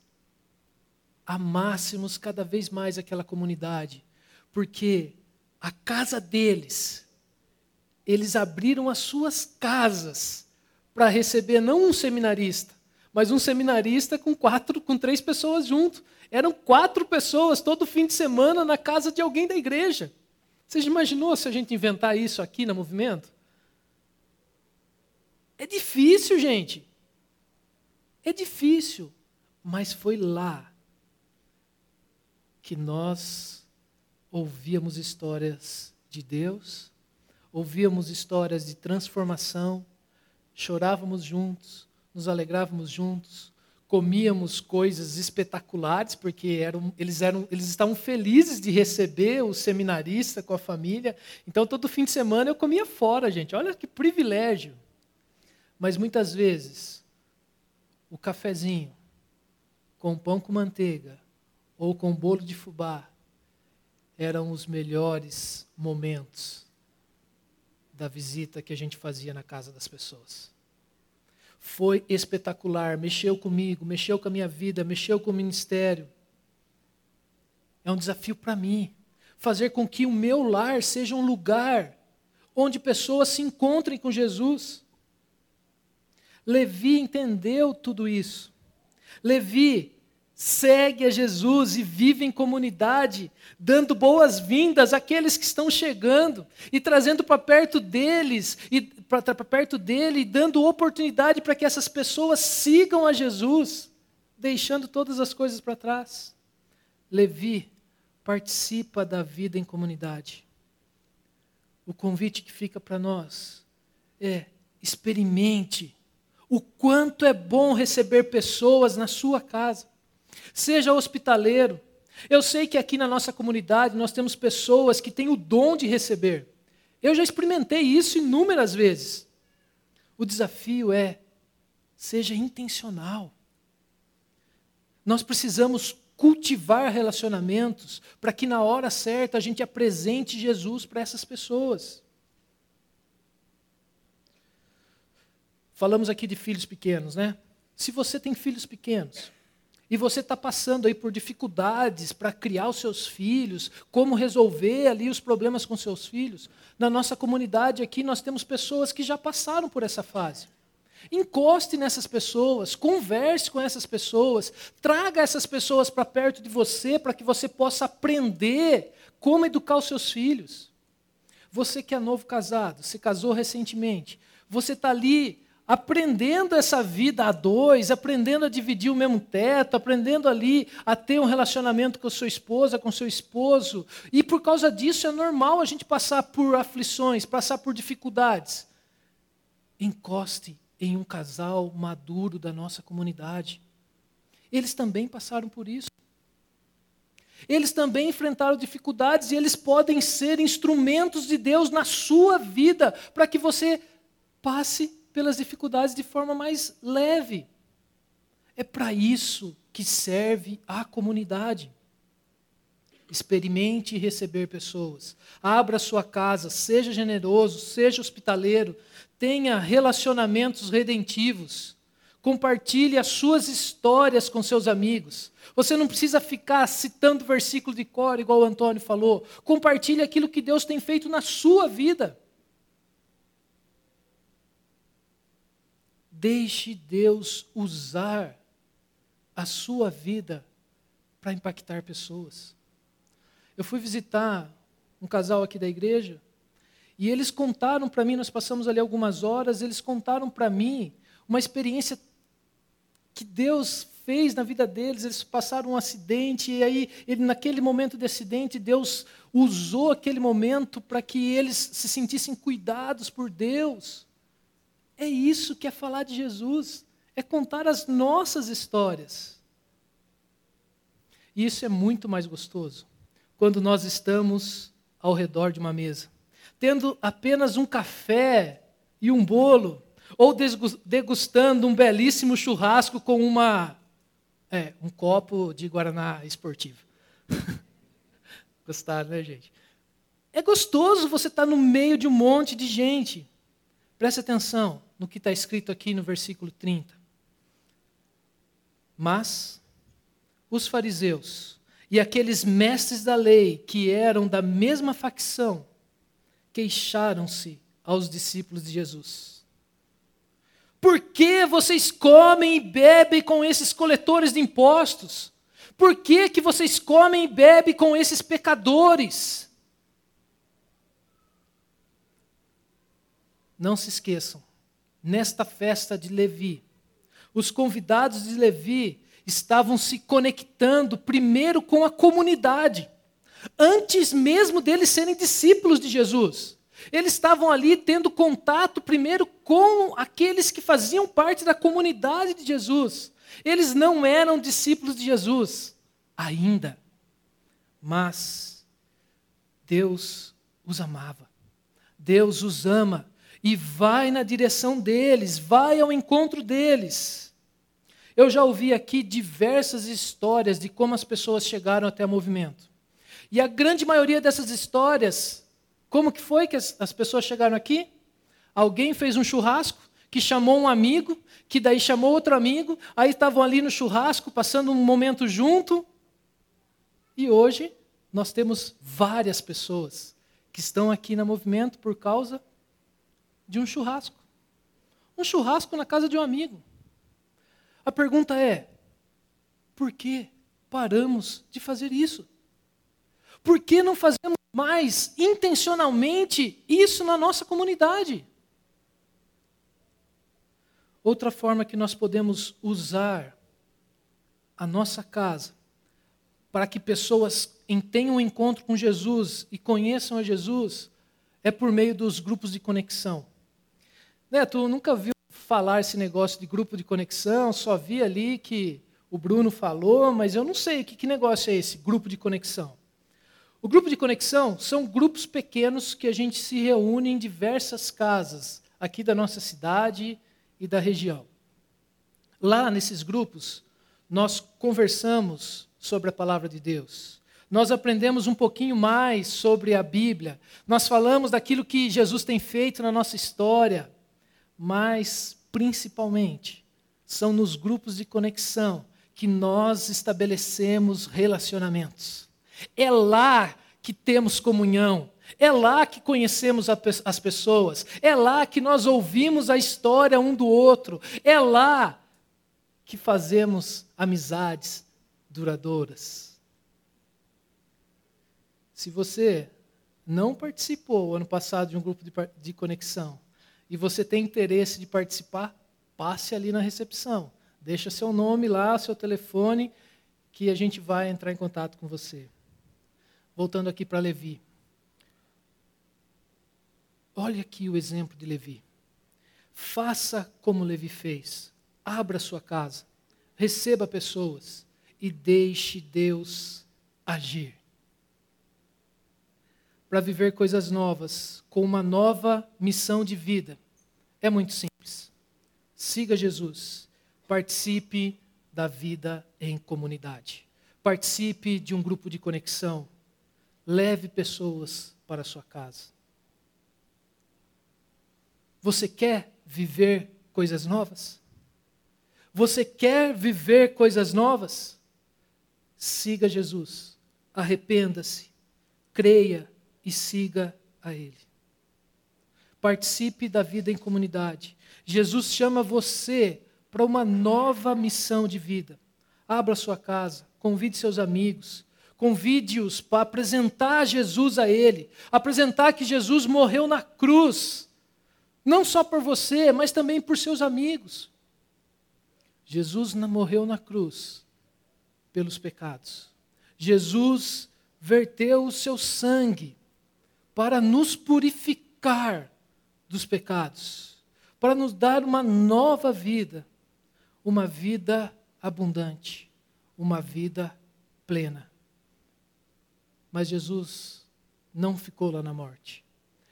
amássemos cada vez mais aquela comunidade, porque a casa deles, eles abriram as suas casas para receber não um seminarista, mas um seminarista com quatro, com três pessoas junto. Eram quatro pessoas todo fim de semana na casa de alguém da igreja. Você já imaginou se a gente inventar isso aqui no movimento? É difícil, gente. É difícil, mas foi lá que nós ouvíamos histórias de Deus, ouvíamos histórias de transformação, chorávamos juntos, nos alegrávamos juntos, comíamos coisas espetaculares, porque eram, eles, eram, eles estavam felizes de receber o seminarista com a família. Então, todo fim de semana eu comia fora, gente. Olha que privilégio. Mas muitas vezes, o cafezinho com pão com manteiga ou com bolo de fubá eram os melhores momentos da visita que a gente fazia na casa das pessoas. Foi espetacular, mexeu comigo, mexeu com a minha vida, mexeu com o ministério. É um desafio para mim fazer com que o meu lar seja um lugar onde pessoas se encontrem com Jesus. Levi entendeu tudo isso. Levi segue a Jesus e vive em comunidade, dando boas-vindas àqueles que estão chegando e trazendo para perto deles e para perto dele e dando oportunidade para que essas pessoas sigam a Jesus, deixando todas as coisas para trás. Levi participa da vida em comunidade. O convite que fica para nós é experimente o quanto é bom receber pessoas na sua casa. Seja hospitaleiro. Eu sei que aqui na nossa comunidade nós temos pessoas que têm o dom de receber. Eu já experimentei isso inúmeras vezes. O desafio é, seja intencional. Nós precisamos cultivar relacionamentos para que na hora certa a gente apresente Jesus para essas pessoas. Falamos aqui de filhos pequenos, né? Se você tem filhos pequenos, e você está passando aí por dificuldades para criar os seus filhos, como resolver ali os problemas com seus filhos, na nossa comunidade aqui nós temos pessoas que já passaram por essa fase. Encoste nessas pessoas, converse com essas pessoas, traga essas pessoas para perto de você para que você possa aprender como educar os seus filhos. Você que é novo casado, se casou recentemente, você está ali aprendendo essa vida a dois, aprendendo a dividir o mesmo teto, aprendendo ali a ter um relacionamento com a sua esposa, com seu esposo. E por causa disso é normal a gente passar por aflições, passar por dificuldades. Encoste em um casal maduro da nossa comunidade. Eles também passaram por isso. Eles também enfrentaram dificuldades e eles podem ser instrumentos de Deus na sua vida para que você passe pelas dificuldades de forma mais leve. É para isso que serve a comunidade. Experimente receber pessoas. Abra sua casa, seja generoso, seja hospitaleiro, tenha relacionamentos redentivos. Compartilhe as suas histórias com seus amigos. Você não precisa ficar citando versículo de cor, igual o Antônio falou. Compartilhe aquilo que Deus tem feito na sua vida. Deixe Deus usar a sua vida para impactar pessoas. Eu fui visitar um casal aqui da igreja e eles contaram para mim, nós passamos ali algumas horas, eles contaram para mim uma experiência que Deus fez na vida deles. Eles passaram um acidente e aí, ele, naquele momento de acidente, Deus usou aquele momento para que eles se sentissem cuidados por Deus. É isso que é falar de Jesus, é contar as nossas histórias. E isso é muito mais gostoso quando nós estamos ao redor de uma mesa, tendo apenas um café e um bolo, ou degustando um belíssimo churrasco com uma é, um copo de guaraná esportivo. Gostaram, né, gente? É gostoso você estar no meio de um monte de gente. Preste atenção no que está escrito aqui no versículo 30. Mas os fariseus e aqueles mestres da lei que eram da mesma facção queixaram-se aos discípulos de Jesus. Por que vocês comem e bebem com esses coletores de impostos? Por que, que vocês comem e bebem com esses pecadores? Não se esqueçam, nesta festa de Levi, os convidados de Levi estavam se conectando primeiro com a comunidade, antes mesmo deles serem discípulos de Jesus. Eles estavam ali tendo contato primeiro com aqueles que faziam parte da comunidade de Jesus. Eles não eram discípulos de Jesus ainda, mas Deus os amava. Deus os ama e vai na direção deles, vai ao encontro deles. Eu já ouvi aqui diversas histórias de como as pessoas chegaram até o movimento. E a grande maioria dessas histórias, como que foi que as, as pessoas chegaram aqui? Alguém fez um churrasco, que chamou um amigo, que daí chamou outro amigo, aí estavam ali no churrasco, passando um momento junto. E hoje nós temos várias pessoas que estão aqui no movimento por causa de um churrasco. Um churrasco na casa de um amigo. A pergunta é: por que paramos de fazer isso? Por que não fazemos mais intencionalmente isso na nossa comunidade? Outra forma que nós podemos usar a nossa casa para que pessoas tenham um encontro com Jesus e conheçam a Jesus é por meio dos grupos de conexão. Neto, nunca viu falar esse negócio de grupo de conexão, só vi ali que o Bruno falou, mas eu não sei que, que negócio é esse, grupo de conexão. O grupo de conexão são grupos pequenos que a gente se reúne em diversas casas aqui da nossa cidade e da região. Lá nesses grupos, nós conversamos sobre a palavra de Deus. Nós aprendemos um pouquinho mais sobre a Bíblia. Nós falamos daquilo que Jesus tem feito na nossa história mas principalmente são nos grupos de conexão que nós estabelecemos relacionamentos. É lá que temos comunhão. É lá que conhecemos as pessoas. É lá que nós ouvimos a história um do outro. É lá que fazemos amizades duradouras. Se você não participou ano passado de um grupo de, conexão e você tem interesse de participar, passe ali na recepção. Deixa seu nome lá, seu telefone, que a gente vai entrar em contato com você. Voltando aqui para Levi. Olha aqui o exemplo de Levi. Faça como Levi fez. Abra sua casa, receba pessoas e deixe Deus agir. Para viver coisas novas, com uma nova missão de vida, é muito simples. Siga Jesus, participe da vida em comunidade, participe de um grupo de conexão, leve pessoas para a sua casa. Você quer viver coisas novas? Você quer viver coisas novas? Siga Jesus, arrependa-se, creia e siga a Ele. Participe da vida em comunidade. Jesus chama você para uma nova missão de vida. Abra sua casa, convide seus amigos, convide-os para apresentar Jesus a Ele, apresentar que Jesus morreu na cruz não só por você, mas também por seus amigos. Jesus morreu na cruz pelos pecados. Jesus verteu o seu sangue para nos purificar dos pecados, para nos dar uma nova vida, uma vida abundante, uma vida plena. Mas Jesus não ficou lá na morte.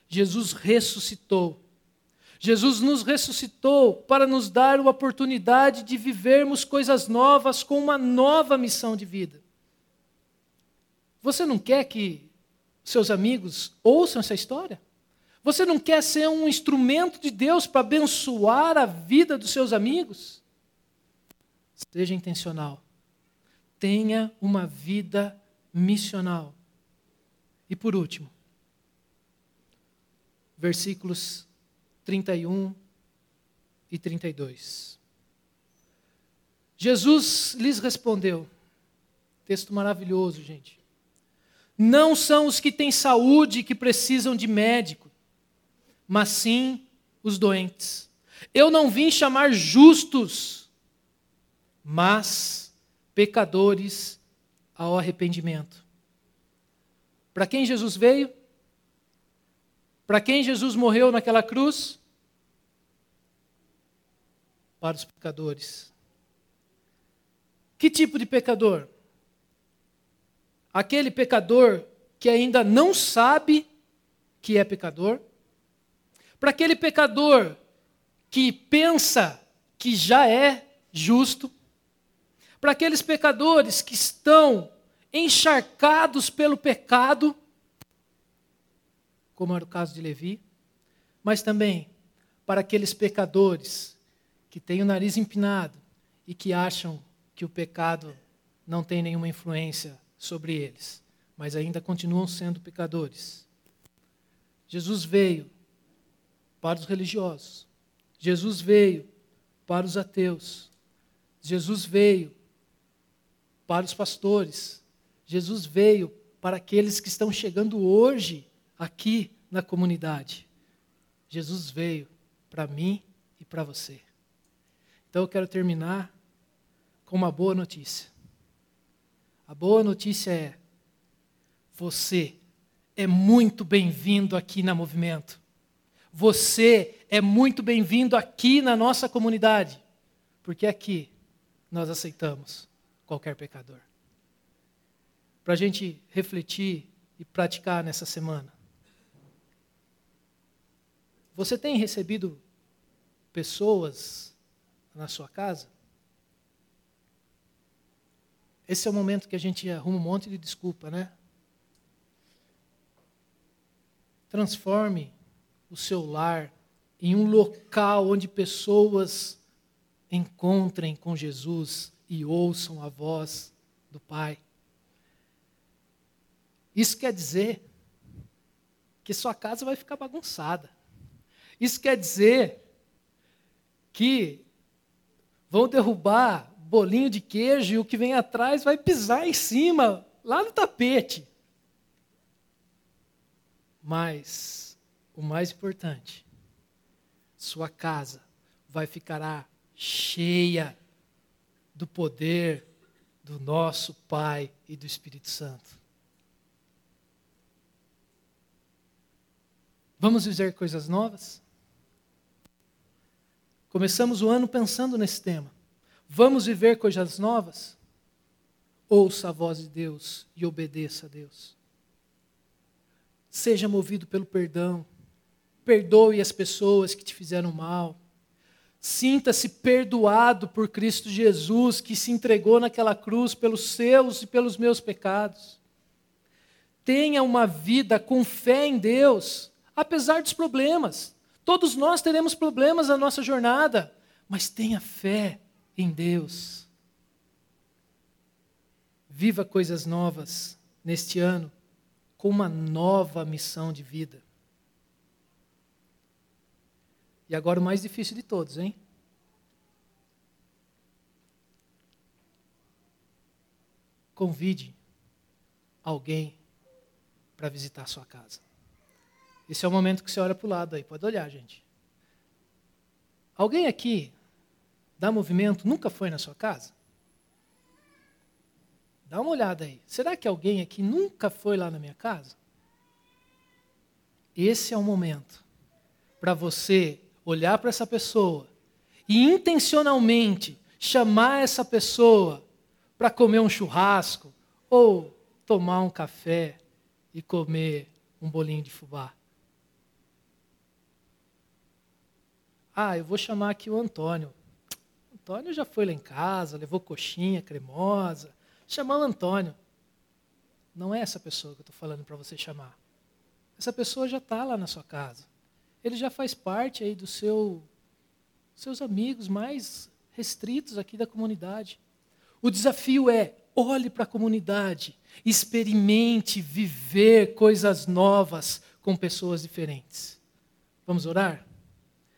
Jesus ressuscitou Jesus nos ressuscitou para nos dar a oportunidade de vivermos coisas novas com uma nova missão de vida. Você não quer que seus amigos ouçam essa história? Você não quer ser um instrumento de Deus para abençoar a vida dos seus amigos? Seja intencional. Tenha uma vida missional. E por último, versículos 31 e 32. Jesus lhes respondeu, texto maravilhoso, gente. Não são os que têm saúde que precisam de médico, mas sim os doentes. Eu não vim chamar justos, mas pecadores ao arrependimento. Para quem Jesus veio? Para quem Jesus morreu naquela cruz? Para os pecadores. Que tipo de pecador? Aquele pecador que ainda não sabe que é pecador? Para aquele pecador que pensa que já é justo? Para aqueles pecadores que estão encharcados pelo pecado como era o caso de Levi, mas também para aqueles pecadores que têm o nariz empinado e que acham que o pecado não tem nenhuma influência sobre eles, mas ainda continuam sendo pecadores. Jesus veio para os religiosos, Jesus veio para os ateus, Jesus veio para os pastores, Jesus veio para aqueles que estão chegando hoje aqui na comunidade. Jesus veio para mim e para você. Então eu quero terminar com uma boa notícia. A boa notícia é: você é muito bem-vindo aqui na Movimento. Você é muito bem-vindo aqui na nossa comunidade, porque aqui nós aceitamos qualquer pecador. Para a gente refletir e praticar nessa semana. Você tem recebido pessoas na sua casa? Esse é o momento que a gente arruma um monte de desculpa, né? Transforme o seu lar em um local onde pessoas encontrem com Jesus e ouçam a voz do Pai. Isso quer dizer que sua casa vai ficar bagunçada. Isso quer dizer que vão derrubar bolinho de queijo e o que vem atrás vai pisar em cima, lá no tapete. Mas o mais importante, sua casa vai ficar cheia do poder do nosso Pai e do Espírito Santo. Vamos dizer coisas novas? Começamos o ano pensando nesse tema. Vamos viver coisas novas? Ouça a voz de Deus e obedeça a Deus. Seja movido pelo perdão. Perdoe as pessoas que te fizeram mal. Sinta-se perdoado por Cristo Jesus, que se entregou naquela cruz pelos seus e pelos meus pecados. Tenha uma vida com fé em Deus, apesar dos problemas. Todos nós teremos problemas na nossa jornada, mas tenha fé em Deus. Viva coisas novas neste ano, com uma nova missão de vida. E agora o mais difícil de todos, hein? Convide alguém para visitar a sua casa. Esse é o momento que você olha para o lado aí, pode olhar, gente. Alguém aqui da movimento nunca foi na sua casa? Dá uma olhada aí. Será que alguém aqui nunca foi lá na minha casa? Esse é o momento para você olhar para essa pessoa e intencionalmente chamar essa pessoa para comer um churrasco ou tomar um café e comer um bolinho de fubá. Ah, eu vou chamar aqui o Antônio. O Antônio já foi lá em casa, levou coxinha cremosa. Chamar o Antônio. Não é essa pessoa que eu estou falando para você chamar. Essa pessoa já está lá na sua casa ele já faz parte aí do seu seus amigos mais restritos aqui da comunidade. O desafio é: olhe para a comunidade, experimente viver coisas novas com pessoas diferentes. Vamos orar?